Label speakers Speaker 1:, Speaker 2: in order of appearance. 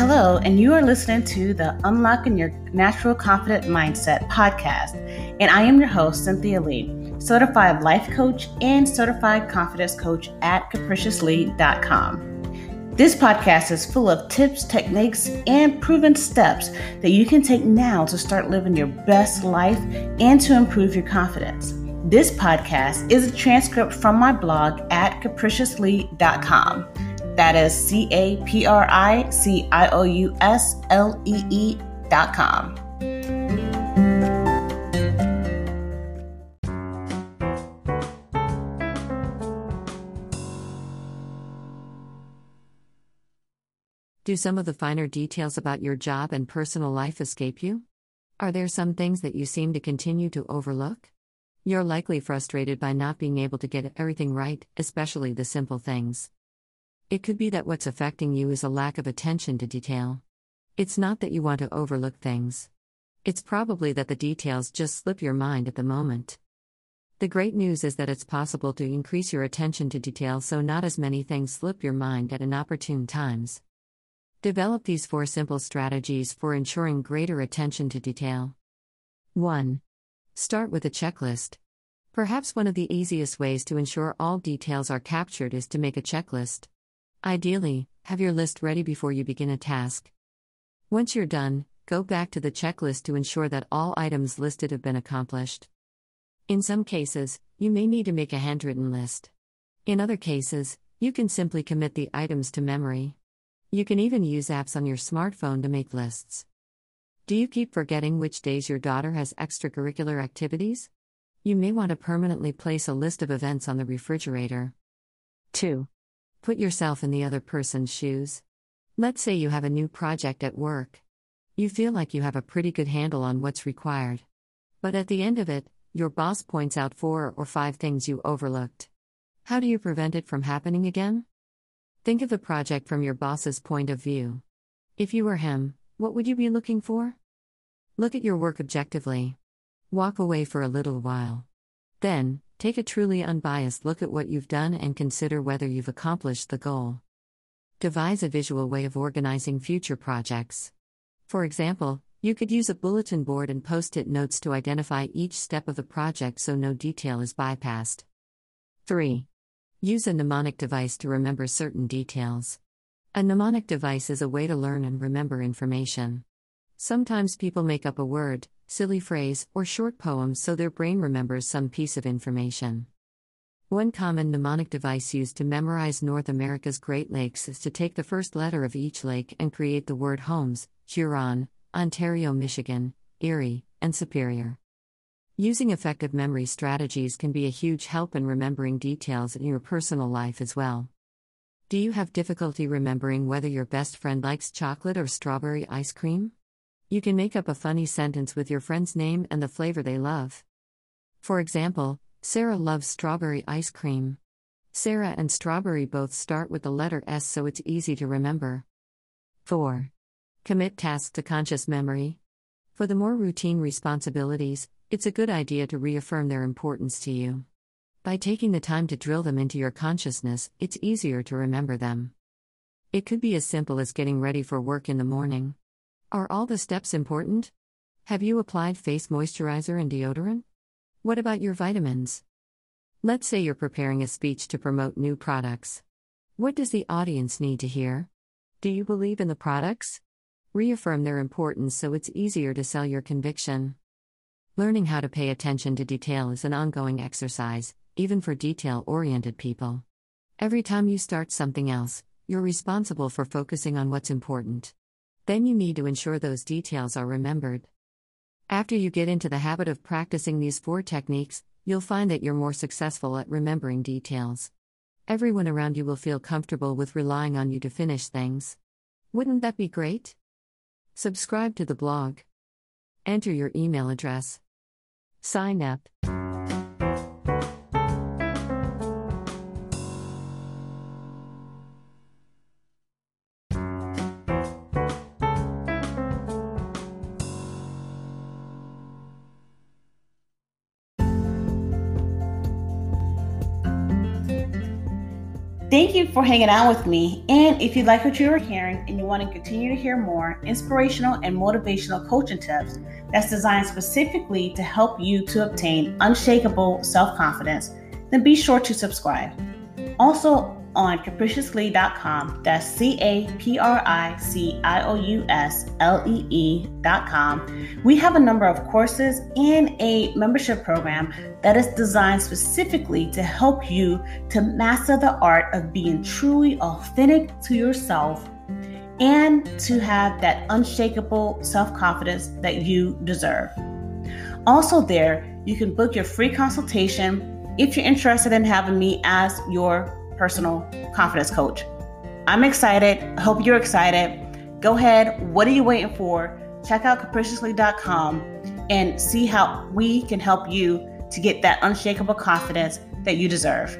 Speaker 1: Hello, and you are listening to the Unlocking Your Natural Confident Mindset podcast. And I am your host, Cynthia Lee, certified life coach and certified confidence coach at capriciouslee.com. This podcast is full of tips, techniques, and proven steps that you can take now to start living your best life and to improve your confidence. This podcast is a transcript from my blog at capriciouslee.com. That is C A P R I C I O U S L E E dot com.
Speaker 2: Do some of the finer details about your job and personal life escape you? Are there some things that you seem to continue to overlook? You're likely frustrated by not being able to get everything right, especially the simple things. It could be that what's affecting you is a lack of attention to detail. It's not that you want to overlook things. It's probably that the details just slip your mind at the moment. The great news is that it's possible to increase your attention to detail so not as many things slip your mind at inopportune times. Develop these four simple strategies for ensuring greater attention to detail. 1. Start with a checklist. Perhaps one of the easiest ways to ensure all details are captured is to make a checklist. Ideally, have your list ready before you begin a task. Once you're done, go back to the checklist to ensure that all items listed have been accomplished. In some cases, you may need to make a handwritten list. In other cases, you can simply commit the items to memory. You can even use apps on your smartphone to make lists. Do you keep forgetting which days your daughter has extracurricular activities? You may want to permanently place a list of events on the refrigerator. 2. Put yourself in the other person's shoes. Let's say you have a new project at work. You feel like you have a pretty good handle on what's required. But at the end of it, your boss points out four or five things you overlooked. How do you prevent it from happening again? Think of the project from your boss's point of view. If you were him, what would you be looking for? Look at your work objectively. Walk away for a little while. Then, Take a truly unbiased look at what you've done and consider whether you've accomplished the goal. Devise a visual way of organizing future projects. For example, you could use a bulletin board and post it notes to identify each step of the project so no detail is bypassed. 3. Use a mnemonic device to remember certain details. A mnemonic device is a way to learn and remember information. Sometimes people make up a word, silly phrase, or short poem so their brain remembers some piece of information. One common mnemonic device used to memorize North America's Great Lakes is to take the first letter of each lake and create the word Homes, Huron, Ontario, Michigan, Erie, and Superior. Using effective memory strategies can be a huge help in remembering details in your personal life as well. Do you have difficulty remembering whether your best friend likes chocolate or strawberry ice cream? You can make up a funny sentence with your friend's name and the flavor they love. For example, Sarah loves strawberry ice cream. Sarah and strawberry both start with the letter S, so it's easy to remember. 4. Commit tasks to conscious memory. For the more routine responsibilities, it's a good idea to reaffirm their importance to you. By taking the time to drill them into your consciousness, it's easier to remember them. It could be as simple as getting ready for work in the morning. Are all the steps important? Have you applied face moisturizer and deodorant? What about your vitamins? Let's say you're preparing a speech to promote new products. What does the audience need to hear? Do you believe in the products? Reaffirm their importance so it's easier to sell your conviction. Learning how to pay attention to detail is an ongoing exercise, even for detail oriented people. Every time you start something else, you're responsible for focusing on what's important. Then you need to ensure those details are remembered. After you get into the habit of practicing these four techniques, you'll find that you're more successful at remembering details. Everyone around you will feel comfortable with relying on you to finish things. Wouldn't that be great? Subscribe to the blog. Enter your email address. Sign up.
Speaker 1: Thank you for hanging out with me. And if you like what you are hearing and you want to continue to hear more inspirational and motivational coaching tips that's designed specifically to help you to obtain unshakable self confidence, then be sure to subscribe. Also, on capriciouslee.com. That's C A P R I C I O U S L E E.com. We have a number of courses and a membership program that is designed specifically to help you to master the art of being truly authentic to yourself and to have that unshakable self confidence that you deserve. Also, there, you can book your free consultation if you're interested in having me as your personal confidence coach. I'm excited. Hope you're excited. Go ahead. What are you waiting for? Check out capriciouslee.com and see how we can help you to get that unshakable confidence that you deserve.